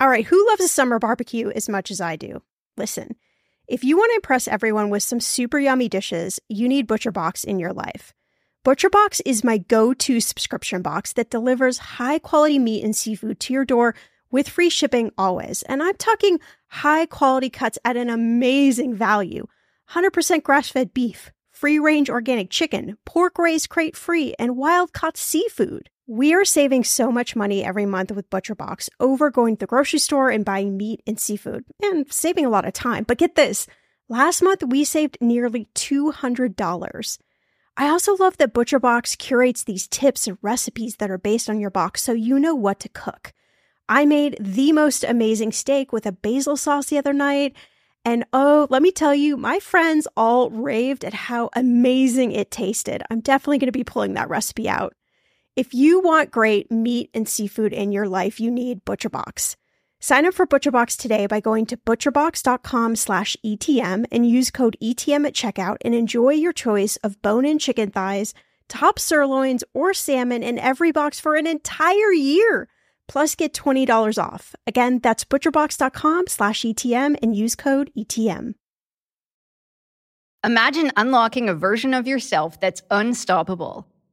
All right, who loves a summer barbecue as much as I do? Listen, if you want to impress everyone with some super yummy dishes, you need ButcherBox in your life. ButcherBox is my go to subscription box that delivers high quality meat and seafood to your door with free shipping always. And I'm talking high quality cuts at an amazing value 100% grass fed beef, free range organic chicken, pork raised crate free, and wild caught seafood. We are saving so much money every month with ButcherBox over going to the grocery store and buying meat and seafood, and saving a lot of time. But get this last month we saved nearly $200. I also love that ButcherBox curates these tips and recipes that are based on your box so you know what to cook. I made the most amazing steak with a basil sauce the other night. And oh, let me tell you, my friends all raved at how amazing it tasted. I'm definitely going to be pulling that recipe out. If you want great meat and seafood in your life, you need ButcherBox. Sign up for ButcherBox today by going to butcherbox.com slash ETM and use code ETM at checkout and enjoy your choice of bone-in chicken thighs, top sirloins, or salmon in every box for an entire year. Plus get $20 off. Again, that's butcherbox.com slash ETM and use code ETM. Imagine unlocking a version of yourself that's unstoppable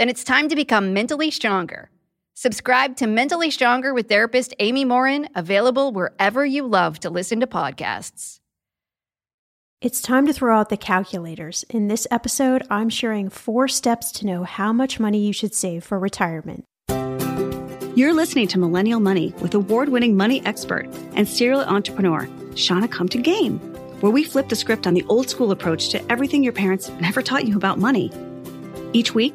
Then it's time to become mentally stronger. Subscribe to Mentally Stronger with therapist Amy Morin, available wherever you love to listen to podcasts. It's time to throw out the calculators. In this episode, I'm sharing four steps to know how much money you should save for retirement. You're listening to Millennial Money with award winning money expert and serial entrepreneur, Shannah Compton Game, where we flip the script on the old school approach to everything your parents never taught you about money. Each week,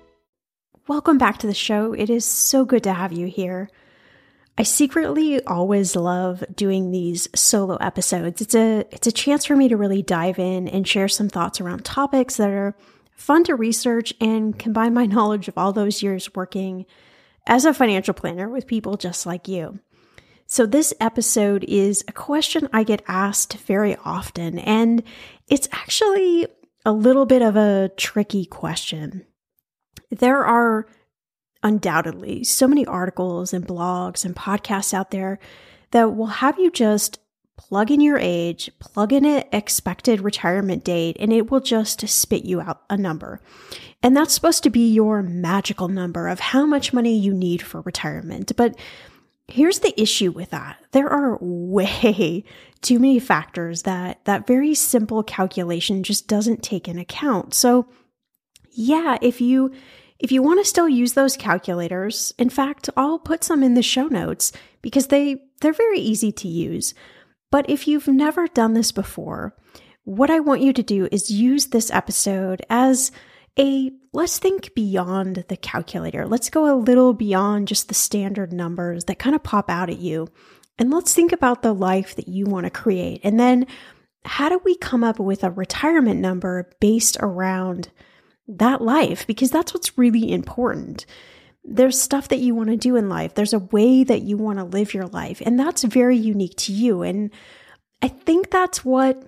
Welcome back to the show. It is so good to have you here. I secretly always love doing these solo episodes. It's a it's a chance for me to really dive in and share some thoughts around topics that are fun to research and combine my knowledge of all those years working as a financial planner with people just like you. So this episode is a question I get asked very often and it's actually a little bit of a tricky question. There are undoubtedly so many articles and blogs and podcasts out there that will have you just plug in your age, plug in an expected retirement date, and it will just spit you out a number. And that's supposed to be your magical number of how much money you need for retirement. But here's the issue with that. There are way too many factors that that very simple calculation just doesn't take in account. So yeah, if you if you want to still use those calculators, in fact, I'll put some in the show notes because they they're very easy to use. But if you've never done this before, what I want you to do is use this episode as a let's think beyond the calculator. Let's go a little beyond just the standard numbers that kind of pop out at you. And let's think about the life that you want to create. And then how do we come up with a retirement number based around that life? Because that's what's really important. There's stuff that you want to do in life, there's a way that you want to live your life, and that's very unique to you. And I think that's what,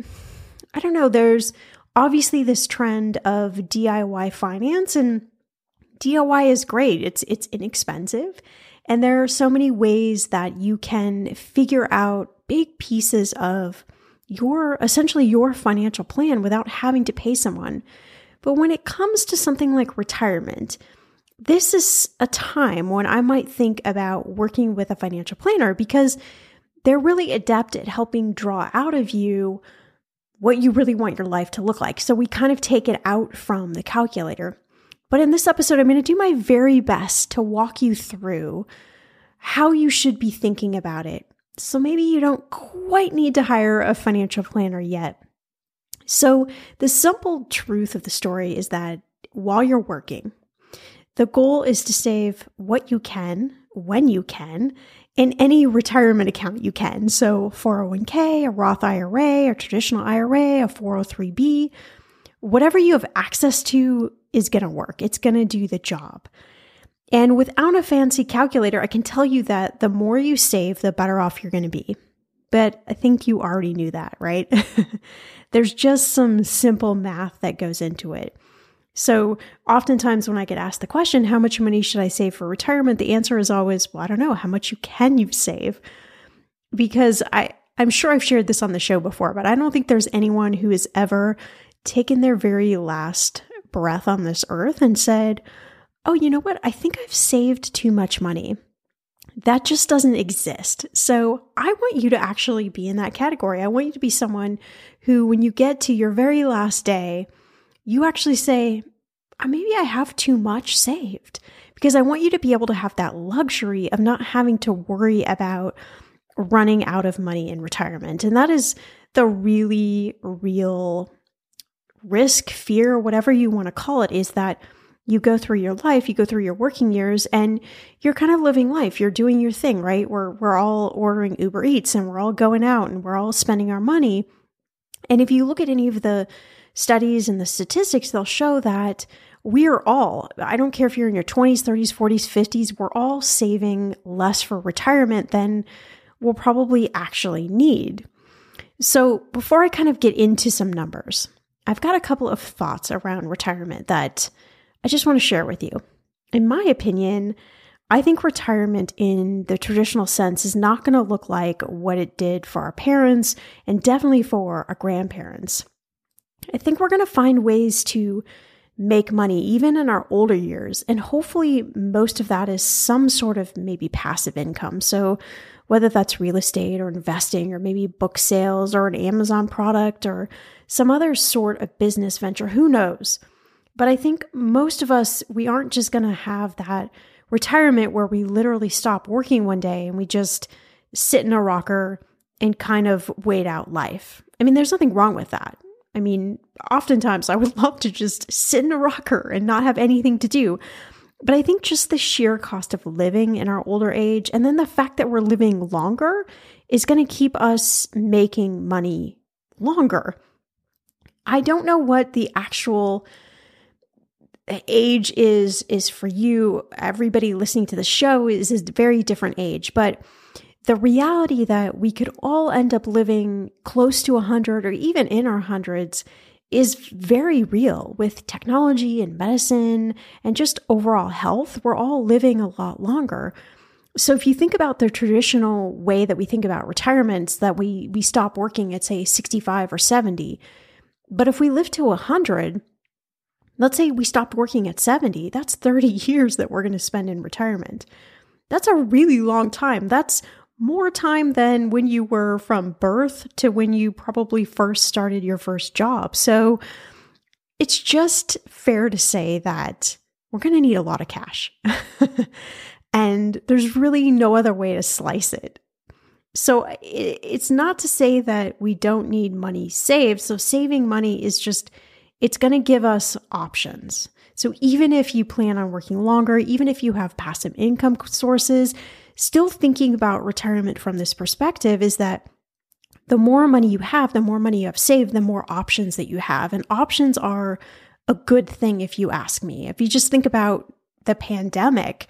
I don't know, there's obviously this trend of DIY finance, and DIY is great, it's, it's inexpensive. And there are so many ways that you can figure out big pieces of your essentially your financial plan without having to pay someone. But when it comes to something like retirement, this is a time when I might think about working with a financial planner because they're really adept at helping draw out of you what you really want your life to look like. So we kind of take it out from the calculator. But in this episode, I'm going to do my very best to walk you through how you should be thinking about it so maybe you don't quite need to hire a financial planner yet. So, the simple truth of the story is that while you're working, the goal is to save what you can, when you can, in any retirement account you can. So, 401k, a Roth IRA, a traditional IRA, a 403b, whatever you have access to is going to work. It's going to do the job. And without a fancy calculator, I can tell you that the more you save, the better off you're going to be. But I think you already knew that, right? There's just some simple math that goes into it. So, oftentimes when I get asked the question, how much money should I save for retirement? The answer is always, well, I don't know. How much you can you save? Because I, I'm sure I've shared this on the show before, but I don't think there's anyone who has ever taken their very last breath on this earth and said, oh, you know what? I think I've saved too much money. That just doesn't exist. So I want you to actually be in that category. I want you to be someone who, when you get to your very last day, you actually say, oh, maybe I have too much saved. Because I want you to be able to have that luxury of not having to worry about running out of money in retirement. And that is the really real risk, fear, whatever you want to call it, is that you go through your life, you go through your working years and you're kind of living life. You're doing your thing, right? We're we're all ordering Uber Eats and we're all going out and we're all spending our money. And if you look at any of the studies and the statistics, they'll show that we're all, I don't care if you're in your 20s, 30s, 40s, 50s, we're all saving less for retirement than we'll probably actually need. So, before I kind of get into some numbers, I've got a couple of thoughts around retirement that I just want to share with you. In my opinion, I think retirement in the traditional sense is not going to look like what it did for our parents and definitely for our grandparents. I think we're going to find ways to make money even in our older years. And hopefully, most of that is some sort of maybe passive income. So, whether that's real estate or investing or maybe book sales or an Amazon product or some other sort of business venture, who knows? But I think most of us, we aren't just going to have that retirement where we literally stop working one day and we just sit in a rocker and kind of wait out life. I mean, there's nothing wrong with that. I mean, oftentimes I would love to just sit in a rocker and not have anything to do. But I think just the sheer cost of living in our older age and then the fact that we're living longer is going to keep us making money longer. I don't know what the actual age is is for you. Everybody listening to the show is a very different age but the reality that we could all end up living close to 100 or even in our hundreds is very real. With technology and medicine and just overall health we're all living a lot longer. So if you think about the traditional way that we think about retirements that we we stop working at say 65 or 70 but if we live to 100 Let's say we stopped working at 70, that's 30 years that we're going to spend in retirement. That's a really long time. That's more time than when you were from birth to when you probably first started your first job. So it's just fair to say that we're going to need a lot of cash. and there's really no other way to slice it. So it's not to say that we don't need money saved. So saving money is just, it's going to give us options. So even if you plan on working longer, even if you have passive income sources, still thinking about retirement from this perspective is that the more money you have, the more money you have saved, the more options that you have. And options are a good thing if you ask me. If you just think about the pandemic,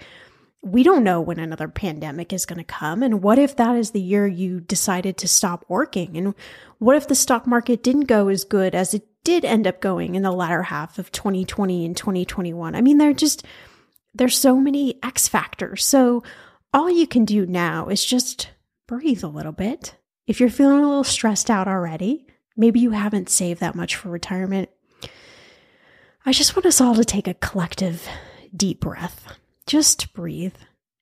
we don't know when another pandemic is going to come. And what if that is the year you decided to stop working? And what if the stock market didn't go as good as it did end up going in the latter half of 2020 and 2021? I mean, there just, there's so many X factors. So all you can do now is just breathe a little bit. If you're feeling a little stressed out already, maybe you haven't saved that much for retirement. I just want us all to take a collective deep breath just breathe.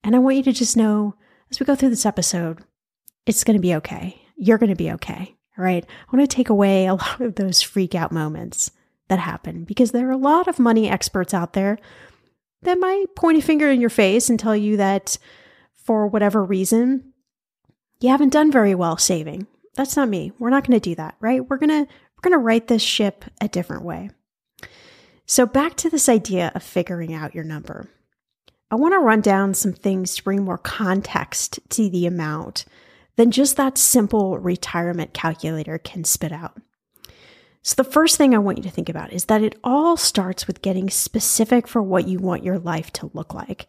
And I want you to just know as we go through this episode, it's going to be okay. You're going to be okay. Right. I want to take away a lot of those freak out moments that happen because there are a lot of money experts out there that might point a finger in your face and tell you that for whatever reason, you haven't done very well saving. That's not me. We're not going to do that, right? We're going to we're going to right this ship a different way. So back to this idea of figuring out your number. I want to run down some things to bring more context to the amount than just that simple retirement calculator can spit out. So, the first thing I want you to think about is that it all starts with getting specific for what you want your life to look like.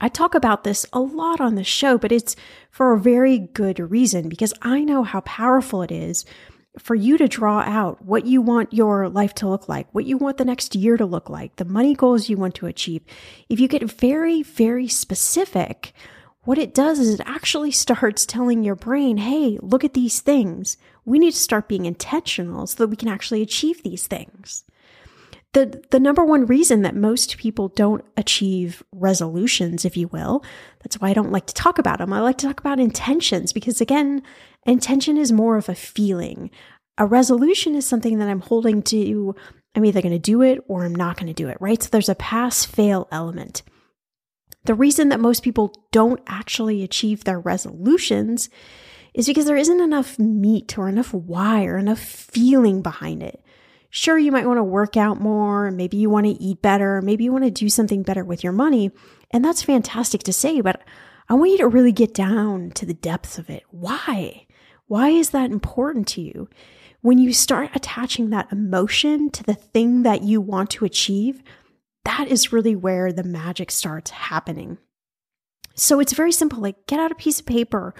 I talk about this a lot on the show, but it's for a very good reason because I know how powerful it is for you to draw out what you want your life to look like, what you want the next year to look like, the money goals you want to achieve. If you get very, very specific, what it does is it actually starts telling your brain, hey, look at these things. We need to start being intentional so that we can actually achieve these things. The, the number one reason that most people don't achieve resolutions, if you will, that's why I don't like to talk about them. I like to talk about intentions because, again, intention is more of a feeling. A resolution is something that I'm holding to, I'm either going to do it or I'm not going to do it, right? So there's a pass fail element. The reason that most people don't actually achieve their resolutions is because there isn't enough meat or enough why or enough feeling behind it. Sure, you might want to work out more, maybe you want to eat better, maybe you want to do something better with your money. And that's fantastic to say, but I want you to really get down to the depths of it. Why? Why is that important to you? When you start attaching that emotion to the thing that you want to achieve, that is really where the magic starts happening. So it's very simple like get out a piece of paper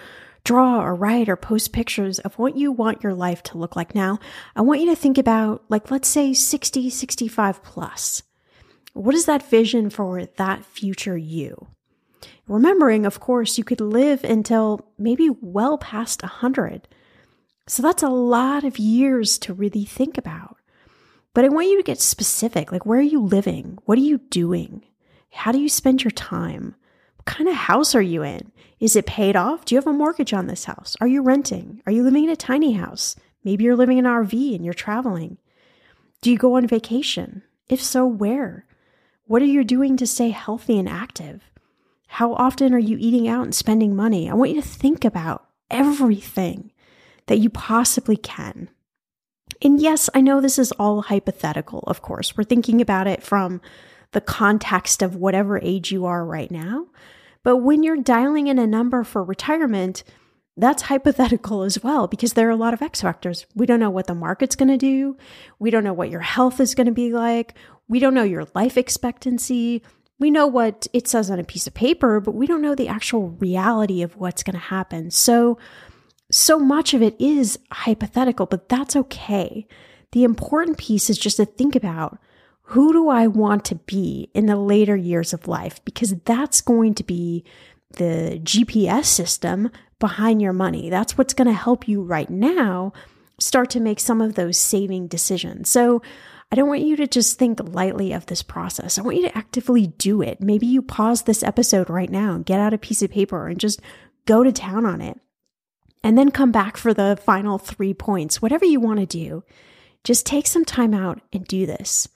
draw or write or post pictures of what you want your life to look like now, I want you to think about, like, let's say 60, 65 plus. What is that vision for that future you? Remembering, of course, you could live until maybe well past 100. So that's a lot of years to really think about. But I want you to get specific like, where are you living? What are you doing? How do you spend your time? What kind of house are you in? Is it paid off? Do you have a mortgage on this house? Are you renting? Are you living in a tiny house? Maybe you're living in an RV and you're traveling. Do you go on vacation? If so, where? What are you doing to stay healthy and active? How often are you eating out and spending money? I want you to think about everything that you possibly can. And yes, I know this is all hypothetical, of course. We're thinking about it from the context of whatever age you are right now. But when you're dialing in a number for retirement, that's hypothetical as well because there are a lot of X factors. We don't know what the market's going to do. We don't know what your health is going to be like. We don't know your life expectancy. We know what it says on a piece of paper, but we don't know the actual reality of what's going to happen. So, so much of it is hypothetical, but that's okay. The important piece is just to think about who do I want to be in the later years of life? Because that's going to be the GPS system behind your money. That's what's going to help you right now start to make some of those saving decisions. So, I don't want you to just think lightly of this process. I want you to actively do it. Maybe you pause this episode right now and get out a piece of paper and just go to town on it and then come back for the final three points, whatever you want to do. Just take some time out and do this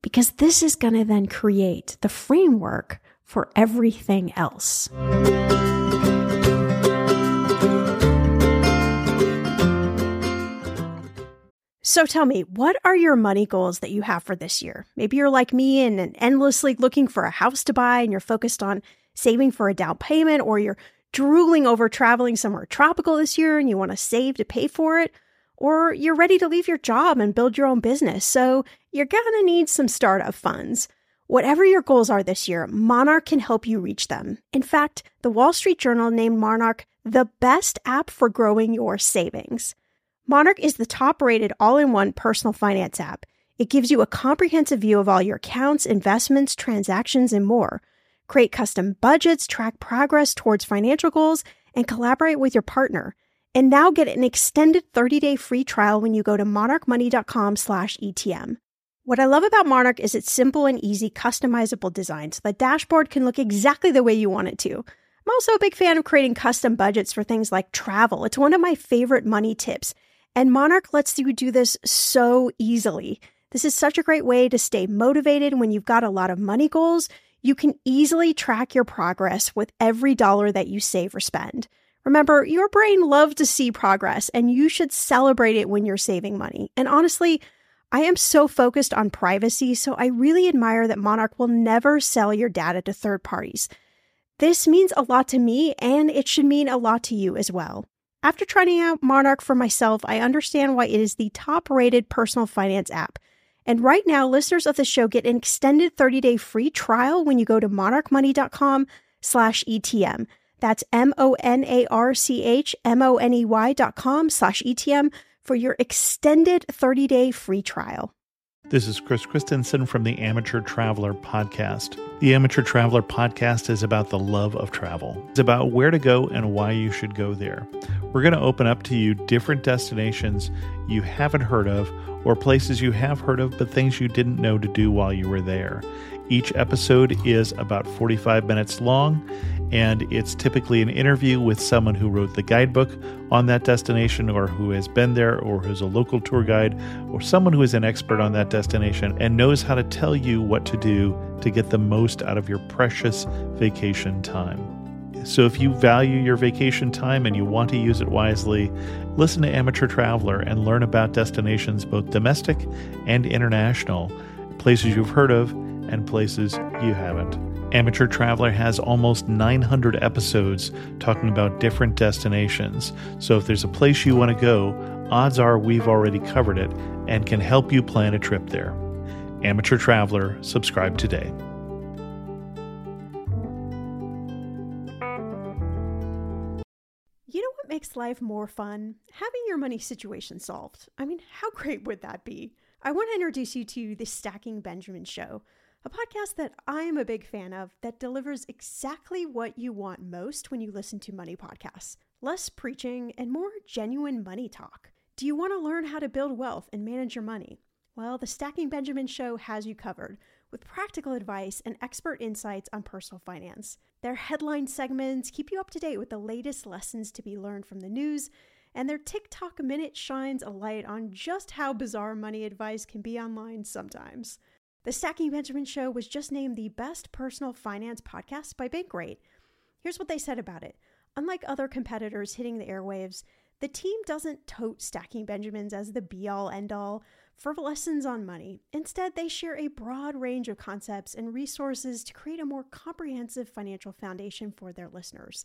because this is going to then create the framework for everything else. So tell me, what are your money goals that you have for this year? Maybe you're like me and endlessly looking for a house to buy and you're focused on saving for a down payment or you're drooling over traveling somewhere tropical this year and you want to save to pay for it, or you're ready to leave your job and build your own business. So you're going to need some startup funds. Whatever your goals are this year, Monarch can help you reach them. In fact, the Wall Street Journal named Monarch the best app for growing your savings. Monarch is the top rated all in one personal finance app. It gives you a comprehensive view of all your accounts, investments, transactions, and more. Create custom budgets, track progress towards financial goals, and collaborate with your partner. And now get an extended 30-day free trial when you go to monarchmoney.com/etm. What I love about Monarch is its simple and easy customizable design so the dashboard can look exactly the way you want it to. I'm also a big fan of creating custom budgets for things like travel. It's one of my favorite money tips and Monarch lets you do this so easily. This is such a great way to stay motivated when you've got a lot of money goals. You can easily track your progress with every dollar that you save or spend. Remember, your brain loves to see progress, and you should celebrate it when you're saving money. And honestly, I am so focused on privacy, so I really admire that Monarch will never sell your data to third parties. This means a lot to me, and it should mean a lot to you as well. After trying out Monarch for myself, I understand why it is the top rated personal finance app. And right now, listeners of the show get an extended 30-day free trial when you go to monarchmoney.com slash ETM. That's M-O-N-A-R-C-H-M-O-N-E-Y dot com slash ETM for your extended 30-day free trial. This is Chris Christensen from the Amateur Traveler Podcast. The Amateur Traveler Podcast is about the love of travel. It's about where to go and why you should go there. We're going to open up to you different destinations you haven't heard of, or places you have heard of, but things you didn't know to do while you were there. Each episode is about 45 minutes long, and it's typically an interview with someone who wrote the guidebook on that destination, or who has been there, or who's a local tour guide, or someone who is an expert on that destination and knows how to tell you what to do to get the most out of your precious vacation time. So, if you value your vacation time and you want to use it wisely, listen to Amateur Traveler and learn about destinations both domestic and international, places you've heard of and places you haven't. Amateur Traveler has almost 900 episodes talking about different destinations. So if there's a place you want to go, odds are we've already covered it and can help you plan a trip there. Amateur Traveler, subscribe today. You know what makes life more fun? Having your money situation solved. I mean, how great would that be? I want to introduce you to the Stacking Benjamin Show a podcast that I am a big fan of that delivers exactly what you want most when you listen to money podcasts less preaching and more genuine money talk. Do you want to learn how to build wealth and manage your money? Well, the Stacking Benjamin Show has you covered with practical advice and expert insights on personal finance. Their headline segments keep you up to date with the latest lessons to be learned from the news, and their TikTok Minute shines a light on just how bizarre money advice can be online sometimes. The Stacking Benjamin Show was just named the best personal finance podcast by Bankrate. Here's what they said about it. Unlike other competitors hitting the airwaves, the team doesn't tote Stacking Benjamins as the be all end all for lessons on money. Instead, they share a broad range of concepts and resources to create a more comprehensive financial foundation for their listeners.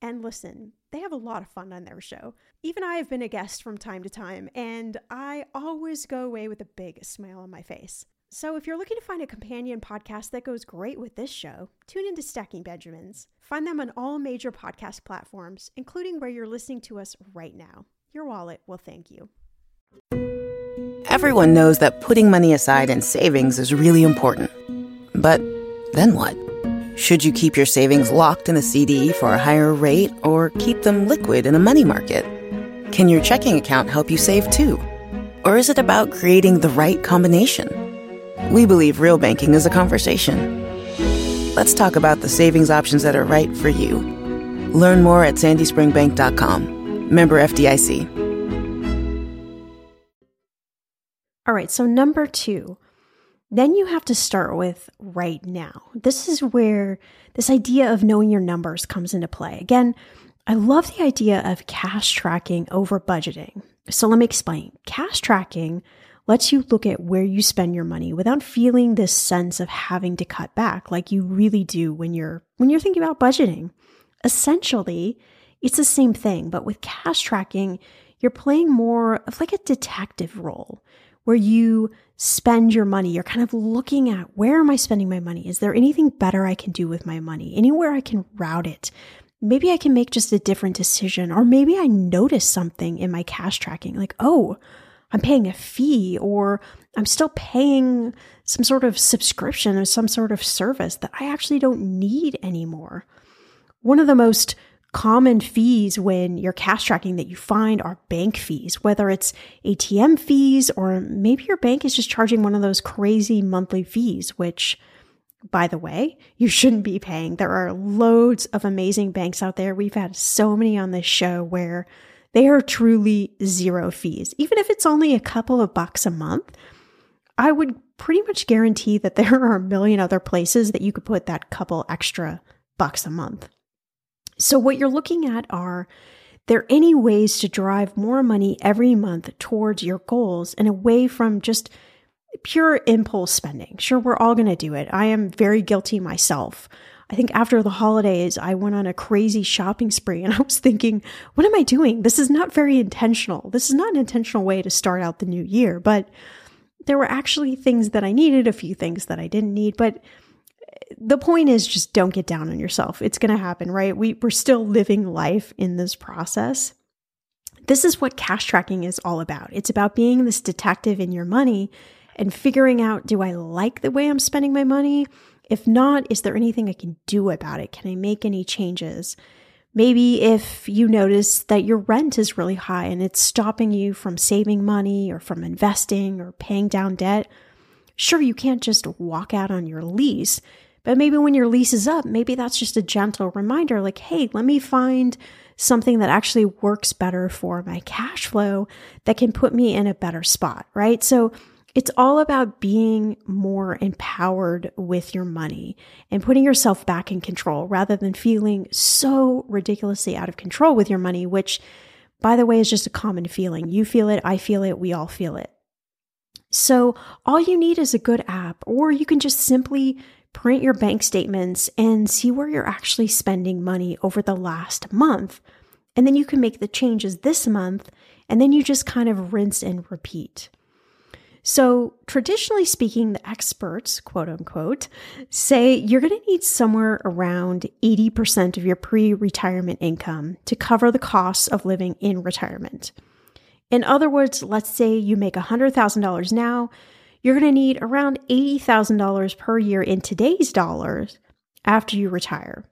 And listen, they have a lot of fun on their show. Even I have been a guest from time to time, and I always go away with a big smile on my face. So, if you're looking to find a companion podcast that goes great with this show, tune into Stacking Benjamins. Find them on all major podcast platforms, including where you're listening to us right now. Your wallet will thank you. Everyone knows that putting money aside in savings is really important. But then what? Should you keep your savings locked in a CD for a higher rate or keep them liquid in a money market? Can your checking account help you save too? Or is it about creating the right combination? We believe real banking is a conversation. Let's talk about the savings options that are right for you. Learn more at sandyspringbank.com. Member FDIC. All right, so number two, then you have to start with right now. This is where this idea of knowing your numbers comes into play. Again, I love the idea of cash tracking over budgeting. So let me explain. Cash tracking lets you look at where you spend your money without feeling this sense of having to cut back like you really do when you're when you're thinking about budgeting. Essentially, it's the same thing, but with cash tracking, you're playing more of like a detective role where you spend your money. You're kind of looking at where am I spending my money? Is there anything better I can do with my money? Anywhere I can route it? Maybe I can make just a different decision, or maybe I notice something in my cash tracking like, oh, I'm paying a fee, or I'm still paying some sort of subscription or some sort of service that I actually don't need anymore. One of the most common fees when you're cash tracking that you find are bank fees, whether it's ATM fees or maybe your bank is just charging one of those crazy monthly fees, which by the way, you shouldn't be paying. There are loads of amazing banks out there. We've had so many on this show where they are truly zero fees. Even if it's only a couple of bucks a month, I would pretty much guarantee that there are a million other places that you could put that couple extra bucks a month. So, what you're looking at are there any ways to drive more money every month towards your goals and away from just pure impulse spending? Sure, we're all going to do it. I am very guilty myself. I think after the holidays, I went on a crazy shopping spree and I was thinking, what am I doing? This is not very intentional. This is not an intentional way to start out the new year. But there were actually things that I needed, a few things that I didn't need. But eh, the point is just don't get down on yourself. It's going to happen, right? We, we're still living life in this process. This is what cash tracking is all about. It's about being this detective in your money and figuring out do I like the way I'm spending my money? If not, is there anything I can do about it? Can I make any changes? Maybe if you notice that your rent is really high and it's stopping you from saving money or from investing or paying down debt, sure, you can't just walk out on your lease, but maybe when your lease is up, maybe that's just a gentle reminder like, hey, let me find something that actually works better for my cash flow that can put me in a better spot, right? So it's all about being more empowered with your money and putting yourself back in control rather than feeling so ridiculously out of control with your money, which, by the way, is just a common feeling. You feel it, I feel it, we all feel it. So, all you need is a good app, or you can just simply print your bank statements and see where you're actually spending money over the last month. And then you can make the changes this month, and then you just kind of rinse and repeat. So, traditionally speaking, the experts, quote unquote, say you're going to need somewhere around 80% of your pre retirement income to cover the costs of living in retirement. In other words, let's say you make $100,000 now, you're going to need around $80,000 per year in today's dollars after you retire.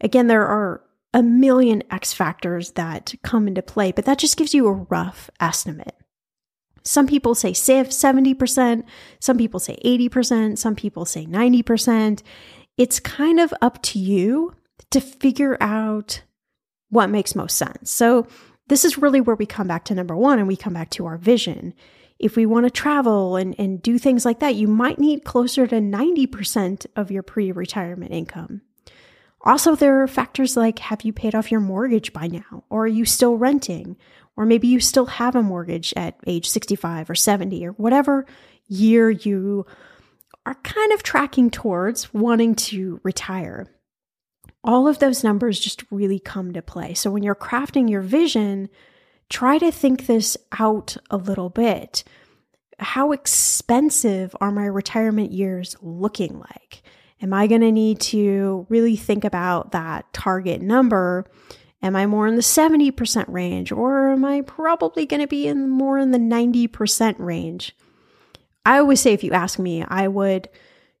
Again, there are a million X factors that come into play, but that just gives you a rough estimate. Some people say 70%, some people say 80%, some people say 90%. It's kind of up to you to figure out what makes most sense. So, this is really where we come back to number one and we come back to our vision if we want to travel and, and do things like that, you might need closer to 90% of your pre retirement income. Also, there are factors like have you paid off your mortgage by now? Or are you still renting? Or maybe you still have a mortgage at age 65 or 70 or whatever year you are kind of tracking towards wanting to retire. All of those numbers just really come to play. So when you're crafting your vision, try to think this out a little bit. How expensive are my retirement years looking like? Am I going to need to really think about that target number? Am I more in the 70% range or am I probably going to be in more in the 90% range? I always say if you ask me, I would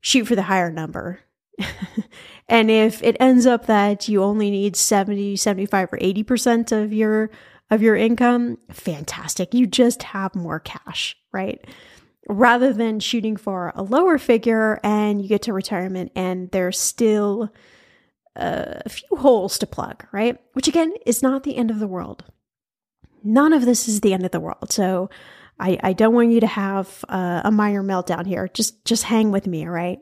shoot for the higher number. and if it ends up that you only need 70, 75 or 80% of your of your income, fantastic. You just have more cash, right? Rather than shooting for a lower figure and you get to retirement and there's still a few holes to plug, right? Which again is not the end of the world. None of this is the end of the world. So I, I don't want you to have uh, a minor meltdown here. Just just hang with me, all right?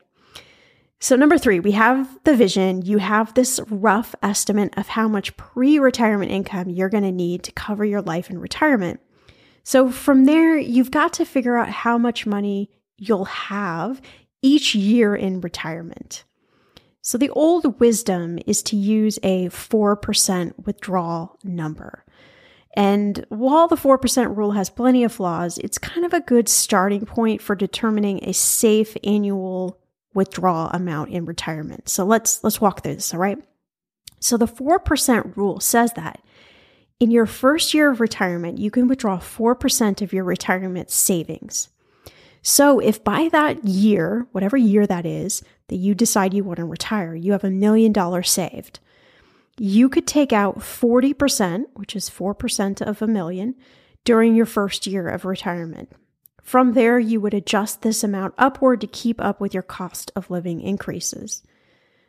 So, number three, we have the vision. You have this rough estimate of how much pre retirement income you're going to need to cover your life in retirement. So from there, you've got to figure out how much money you'll have each year in retirement. So the old wisdom is to use a 4% withdrawal number. And while the 4% rule has plenty of flaws, it's kind of a good starting point for determining a safe annual withdrawal amount in retirement. So let's let's walk through this, all right? So the 4% rule says that in your first year of retirement, you can withdraw 4% of your retirement savings. So if by that year, whatever year that is, that you decide you want to retire, you have a million dollars saved, you could take out 40%, which is 4% of a million, during your first year of retirement. From there, you would adjust this amount upward to keep up with your cost of living increases.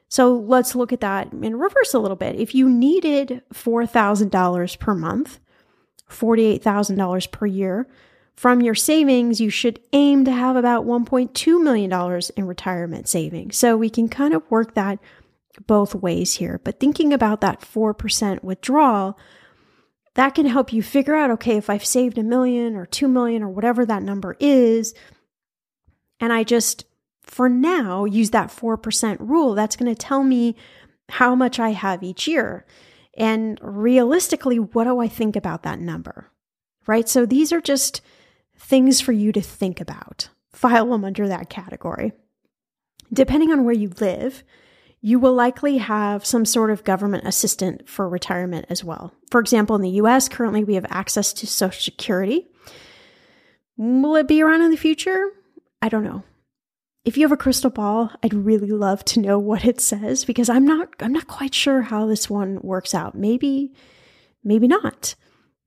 So let's look at that in reverse a little bit. If you needed $4,000 per month, $48,000 per year, from your savings, you should aim to have about $1.2 million in retirement savings. So we can kind of work that both ways here. But thinking about that 4% withdrawal, that can help you figure out okay, if I've saved a million or 2 million or whatever that number is, and I just for now use that 4% rule, that's going to tell me how much I have each year. And realistically, what do I think about that number? Right? So these are just things for you to think about. File them under that category. Depending on where you live, you will likely have some sort of government assistant for retirement as well. For example, in the US, currently we have access to Social Security. Will it be around in the future? I don't know. If you have a crystal ball, I'd really love to know what it says because I'm not I'm not quite sure how this one works out. Maybe maybe not.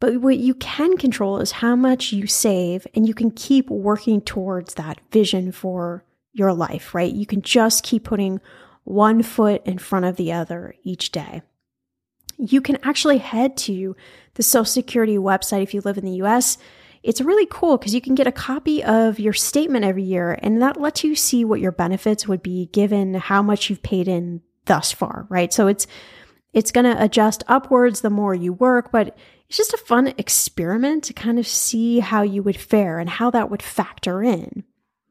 But what you can control is how much you save and you can keep working towards that vision for your life, right? You can just keep putting one foot in front of the other each day. You can actually head to the Social Security website if you live in the US. It's really cool because you can get a copy of your statement every year, and that lets you see what your benefits would be given how much you've paid in thus far, right? So it's it's going to adjust upwards the more you work, but it's just a fun experiment to kind of see how you would fare and how that would factor in.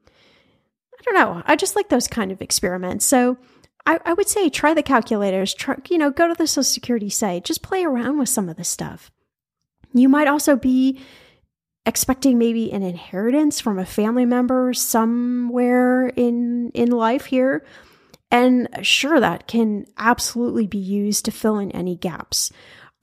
I don't know. I just like those kind of experiments. So I, I would say try the calculators, try, you know, go to the Social Security site, just play around with some of this stuff. You might also be expecting maybe an inheritance from a family member somewhere in in life here. And sure, that can absolutely be used to fill in any gaps.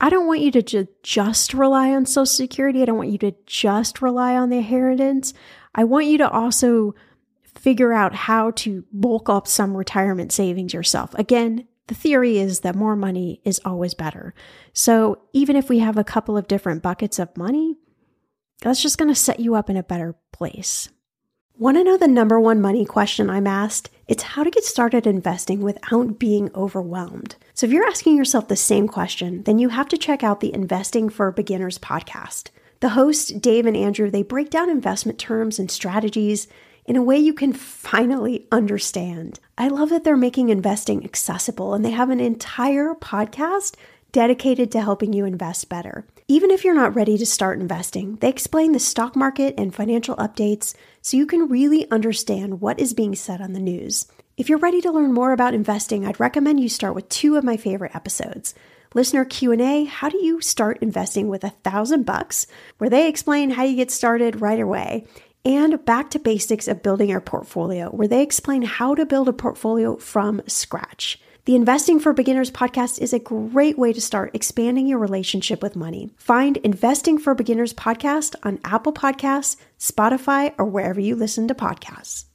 I don't want you to ju- just rely on Social Security. I don't want you to just rely on the inheritance. I want you to also figure out how to bulk up some retirement savings yourself. Again, the theory is that more money is always better. So even if we have a couple of different buckets of money, that's just going to set you up in a better place. Want to know the number one money question I'm asked? It's how to get started investing without being overwhelmed. So if you're asking yourself the same question, then you have to check out the Investing for Beginners podcast. The hosts, Dave and Andrew, they break down investment terms and strategies in a way you can finally understand. I love that they're making investing accessible and they have an entire podcast dedicated to helping you invest better. Even if you're not ready to start investing, they explain the stock market and financial updates so you can really understand what is being said on the news. If you're ready to learn more about investing, I'd recommend you start with two of my favorite episodes. Listener Q&A, how do you start investing with a thousand bucks, where they explain how you get started right away, and Back to Basics of Building Your Portfolio, where they explain how to build a portfolio from scratch. The Investing for Beginners podcast is a great way to start expanding your relationship with money. Find Investing for Beginners podcast on Apple Podcasts, Spotify, or wherever you listen to podcasts.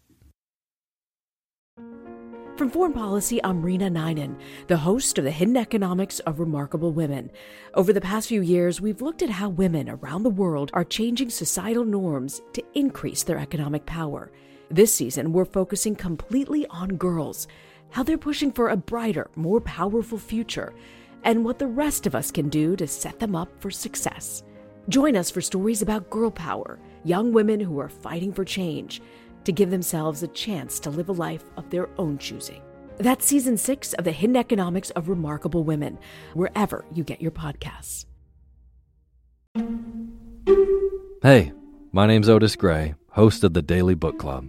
From Foreign Policy, I'm Rena Ninan, the host of The Hidden Economics of Remarkable Women. Over the past few years, we've looked at how women around the world are changing societal norms to increase their economic power. This season, we're focusing completely on girls, how they're pushing for a brighter, more powerful future, and what the rest of us can do to set them up for success. Join us for stories about girl power, young women who are fighting for change to give themselves a chance to live a life of their own choosing. That's season six of The Hidden Economics of Remarkable Women, wherever you get your podcasts. Hey, my name's Otis Gray, host of the Daily Book Club,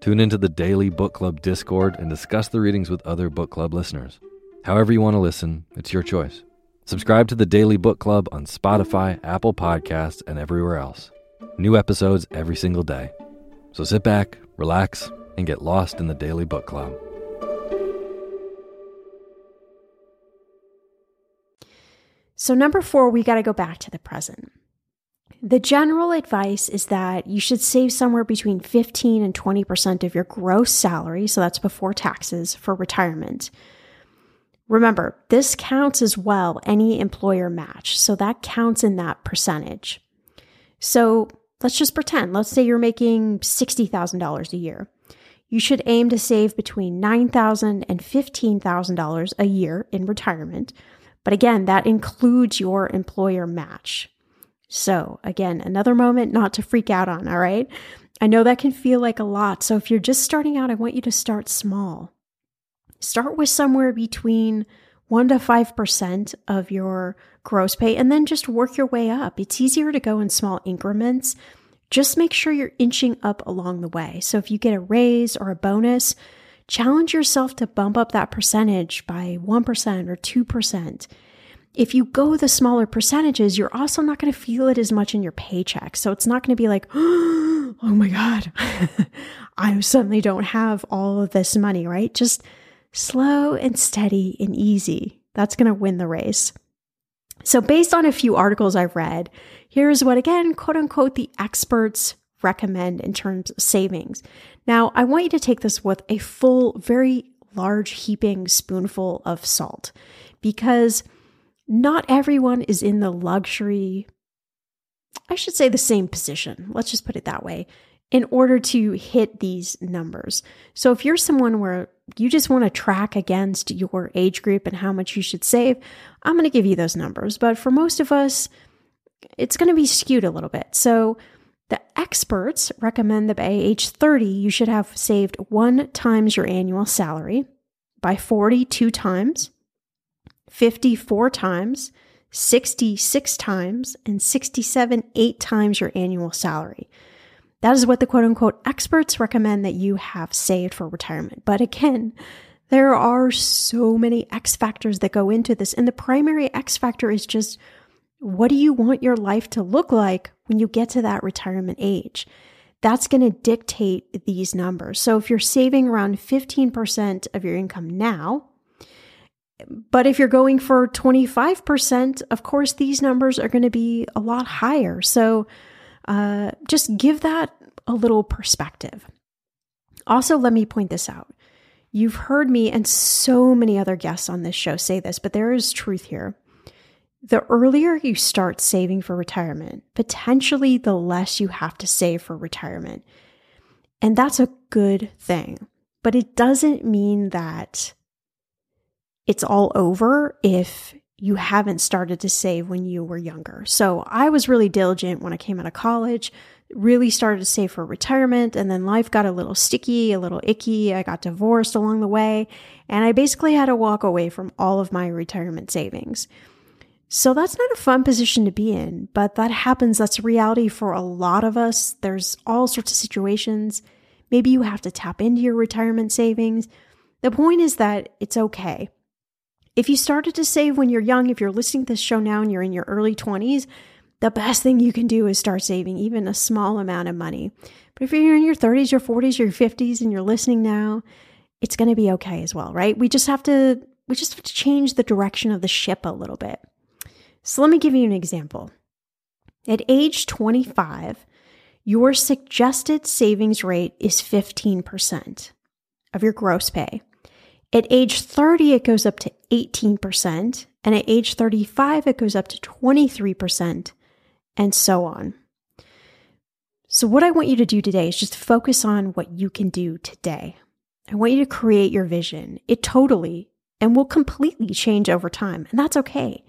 Tune into the Daily Book Club Discord and discuss the readings with other book club listeners. However, you want to listen, it's your choice. Subscribe to the Daily Book Club on Spotify, Apple Podcasts, and everywhere else. New episodes every single day. So sit back, relax, and get lost in the Daily Book Club. So, number four, we got to go back to the present. The general advice is that you should save somewhere between 15 and 20% of your gross salary, so that's before taxes, for retirement. Remember, this counts as well any employer match, so that counts in that percentage. So let's just pretend, let's say you're making $60,000 a year. You should aim to save between $9,000 and $15,000 a year in retirement. But again, that includes your employer match. So, again, another moment not to freak out on, all right? I know that can feel like a lot. So, if you're just starting out, I want you to start small. Start with somewhere between 1 to 5% of your gross pay and then just work your way up. It's easier to go in small increments. Just make sure you're inching up along the way. So, if you get a raise or a bonus, challenge yourself to bump up that percentage by 1% or 2% if you go the smaller percentages, you're also not going to feel it as much in your paycheck. So it's not going to be like, oh my God, I suddenly don't have all of this money, right? Just slow and steady and easy. That's going to win the race. So, based on a few articles I've read, here's what, again, quote unquote, the experts recommend in terms of savings. Now, I want you to take this with a full, very large heaping spoonful of salt because not everyone is in the luxury, I should say the same position. Let's just put it that way in order to hit these numbers. So if you're someone where you just want to track against your age group and how much you should save, I'm going to give you those numbers. But for most of us, it's going to be skewed a little bit. So the experts recommend that by age 30, you should have saved one times your annual salary, by 42 times, 54 times, 66 times, and 67 eight times your annual salary. That is what the quote unquote experts recommend that you have saved for retirement. But again, there are so many X factors that go into this. And the primary X factor is just what do you want your life to look like when you get to that retirement age? That's going to dictate these numbers. So if you're saving around 15% of your income now, but if you're going for 25%, of course, these numbers are going to be a lot higher. So uh, just give that a little perspective. Also, let me point this out. You've heard me and so many other guests on this show say this, but there is truth here. The earlier you start saving for retirement, potentially the less you have to save for retirement. And that's a good thing. But it doesn't mean that it's all over if you haven't started to save when you were younger. So I was really diligent when I came out of college, really started to save for retirement, and then life got a little sticky, a little icky. I got divorced along the way, and I basically had to walk away from all of my retirement savings. So that's not a fun position to be in, but that happens. That's reality for a lot of us. There's all sorts of situations. Maybe you have to tap into your retirement savings. The point is that it's okay. If you started to save when you're young, if you're listening to this show now and you're in your early 20s, the best thing you can do is start saving even a small amount of money. But if you're in your 30s, your 40s, your 50s, and you're listening now, it's going to be okay as well, right? We just have to we just have to change the direction of the ship a little bit. So let me give you an example. At age 25, your suggested savings rate is 15% of your gross pay. At age 30, it goes up to 18%, and at age 35, it goes up to 23%, and so on. So, what I want you to do today is just focus on what you can do today. I want you to create your vision. It totally and will completely change over time, and that's okay.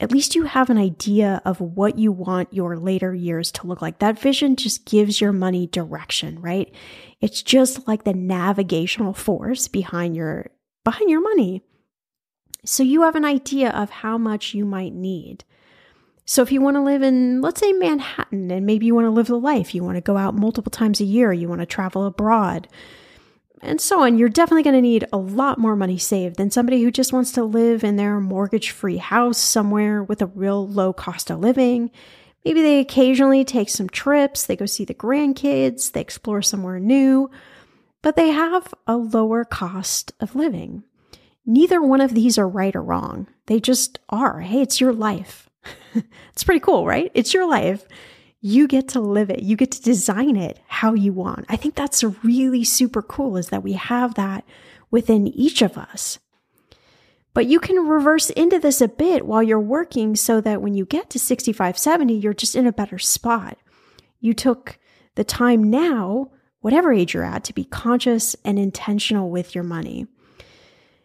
At least you have an idea of what you want your later years to look like. That vision just gives your money direction, right? It's just like the navigational force behind your behind your money. So you have an idea of how much you might need. So if you want to live in, let's say, Manhattan, and maybe you want to live the life, you want to go out multiple times a year, you want to travel abroad, and so on, you're definitely going to need a lot more money saved than somebody who just wants to live in their mortgage free house somewhere with a real low cost of living. Maybe they occasionally take some trips, they go see the grandkids, they explore somewhere new, but they have a lower cost of living. Neither one of these are right or wrong. They just are. Hey, it's your life. it's pretty cool, right? It's your life. You get to live it. You get to design it how you want. I think that's really super cool is that we have that within each of us. But you can reverse into this a bit while you're working so that when you get to 65, 70, you're just in a better spot. You took the time now, whatever age you're at, to be conscious and intentional with your money.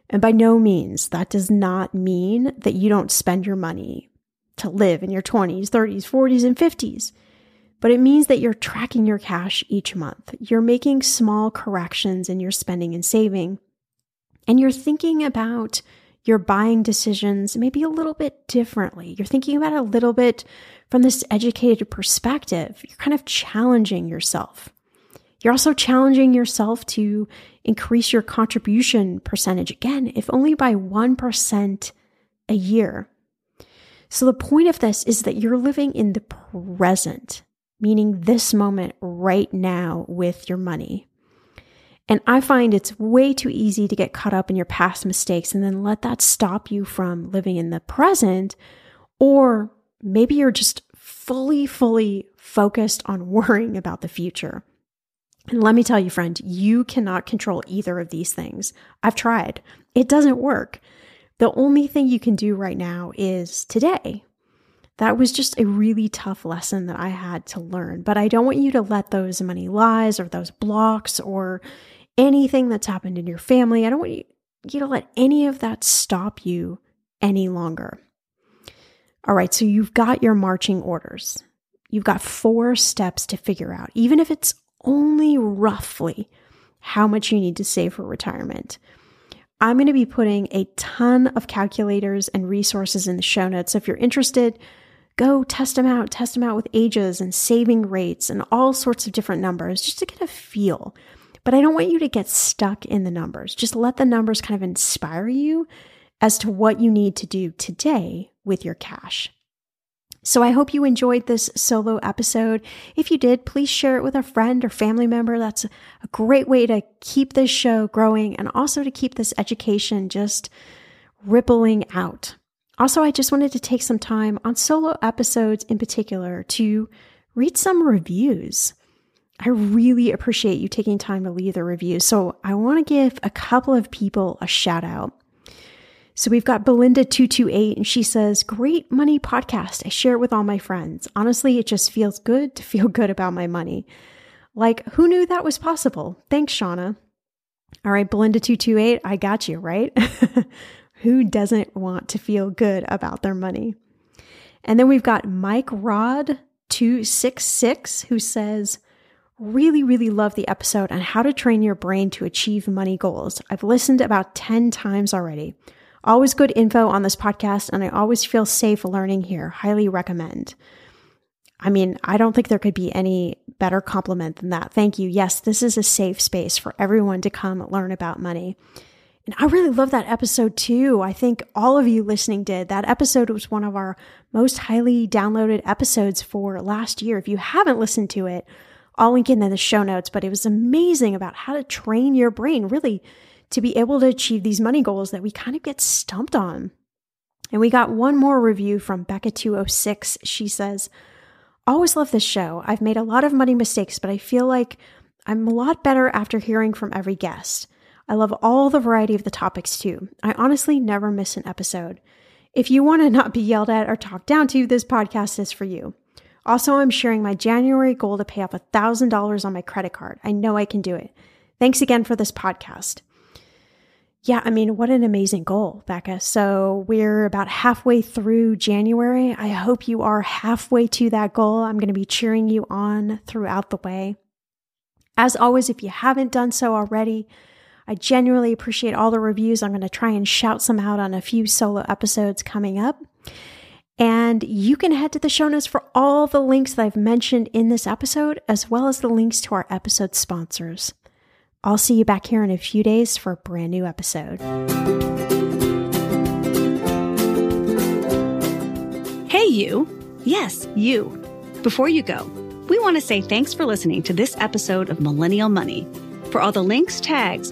And by no means, that does not mean that you don't spend your money to live in your 20s, 30s, 40s, and 50s. But it means that you're tracking your cash each month. You're making small corrections in your spending and saving. And you're thinking about your buying decisions maybe a little bit differently. You're thinking about it a little bit from this educated perspective. You're kind of challenging yourself. You're also challenging yourself to increase your contribution percentage again, if only by 1% a year. So the point of this is that you're living in the present, meaning this moment right now with your money. And I find it's way too easy to get caught up in your past mistakes and then let that stop you from living in the present. Or maybe you're just fully, fully focused on worrying about the future. And let me tell you, friend, you cannot control either of these things. I've tried, it doesn't work. The only thing you can do right now is today. That was just a really tough lesson that I had to learn. But I don't want you to let those money lies or those blocks or anything that's happened in your family, I don't want you, to let any of that stop you any longer. All right, so you've got your marching orders. You've got four steps to figure out, even if it's only roughly how much you need to save for retirement. I'm going to be putting a ton of calculators and resources in the show notes. So if you're interested, go test them out, test them out with ages and saving rates and all sorts of different numbers just to get a feel. But I don't want you to get stuck in the numbers. Just let the numbers kind of inspire you as to what you need to do today with your cash. So I hope you enjoyed this solo episode. If you did, please share it with a friend or family member. That's a great way to keep this show growing and also to keep this education just rippling out. Also, I just wanted to take some time on solo episodes in particular to read some reviews. I really appreciate you taking time to leave the review. So I want to give a couple of people a shout out. So we've got Belinda228, and she says, Great money podcast. I share it with all my friends. Honestly, it just feels good to feel good about my money. Like, who knew that was possible? Thanks, Shannah. All right, Belinda228, I got you, right? who doesn't want to feel good about their money? And then we've got Mike Rod 266 who says, Really, really love the episode on how to train your brain to achieve money goals. I've listened about 10 times already. Always good info on this podcast, and I always feel safe learning here. Highly recommend. I mean, I don't think there could be any better compliment than that. Thank you. Yes, this is a safe space for everyone to come learn about money. And I really love that episode too. I think all of you listening did. That episode was one of our most highly downloaded episodes for last year. If you haven't listened to it, I'll link it in the show notes, but it was amazing about how to train your brain really to be able to achieve these money goals that we kind of get stumped on. And we got one more review from Becca206. She says, Always love this show. I've made a lot of money mistakes, but I feel like I'm a lot better after hearing from every guest. I love all the variety of the topics too. I honestly never miss an episode. If you want to not be yelled at or talked down to, this podcast is for you. Also, I'm sharing my January goal to pay off $1,000 on my credit card. I know I can do it. Thanks again for this podcast. Yeah, I mean, what an amazing goal, Becca. So we're about halfway through January. I hope you are halfway to that goal. I'm going to be cheering you on throughout the way. As always, if you haven't done so already, I genuinely appreciate all the reviews. I'm going to try and shout some out on a few solo episodes coming up. And you can head to the show notes for all the links that I've mentioned in this episode, as well as the links to our episode sponsors. I'll see you back here in a few days for a brand new episode. Hey, you. Yes, you. Before you go, we want to say thanks for listening to this episode of Millennial Money. For all the links, tags,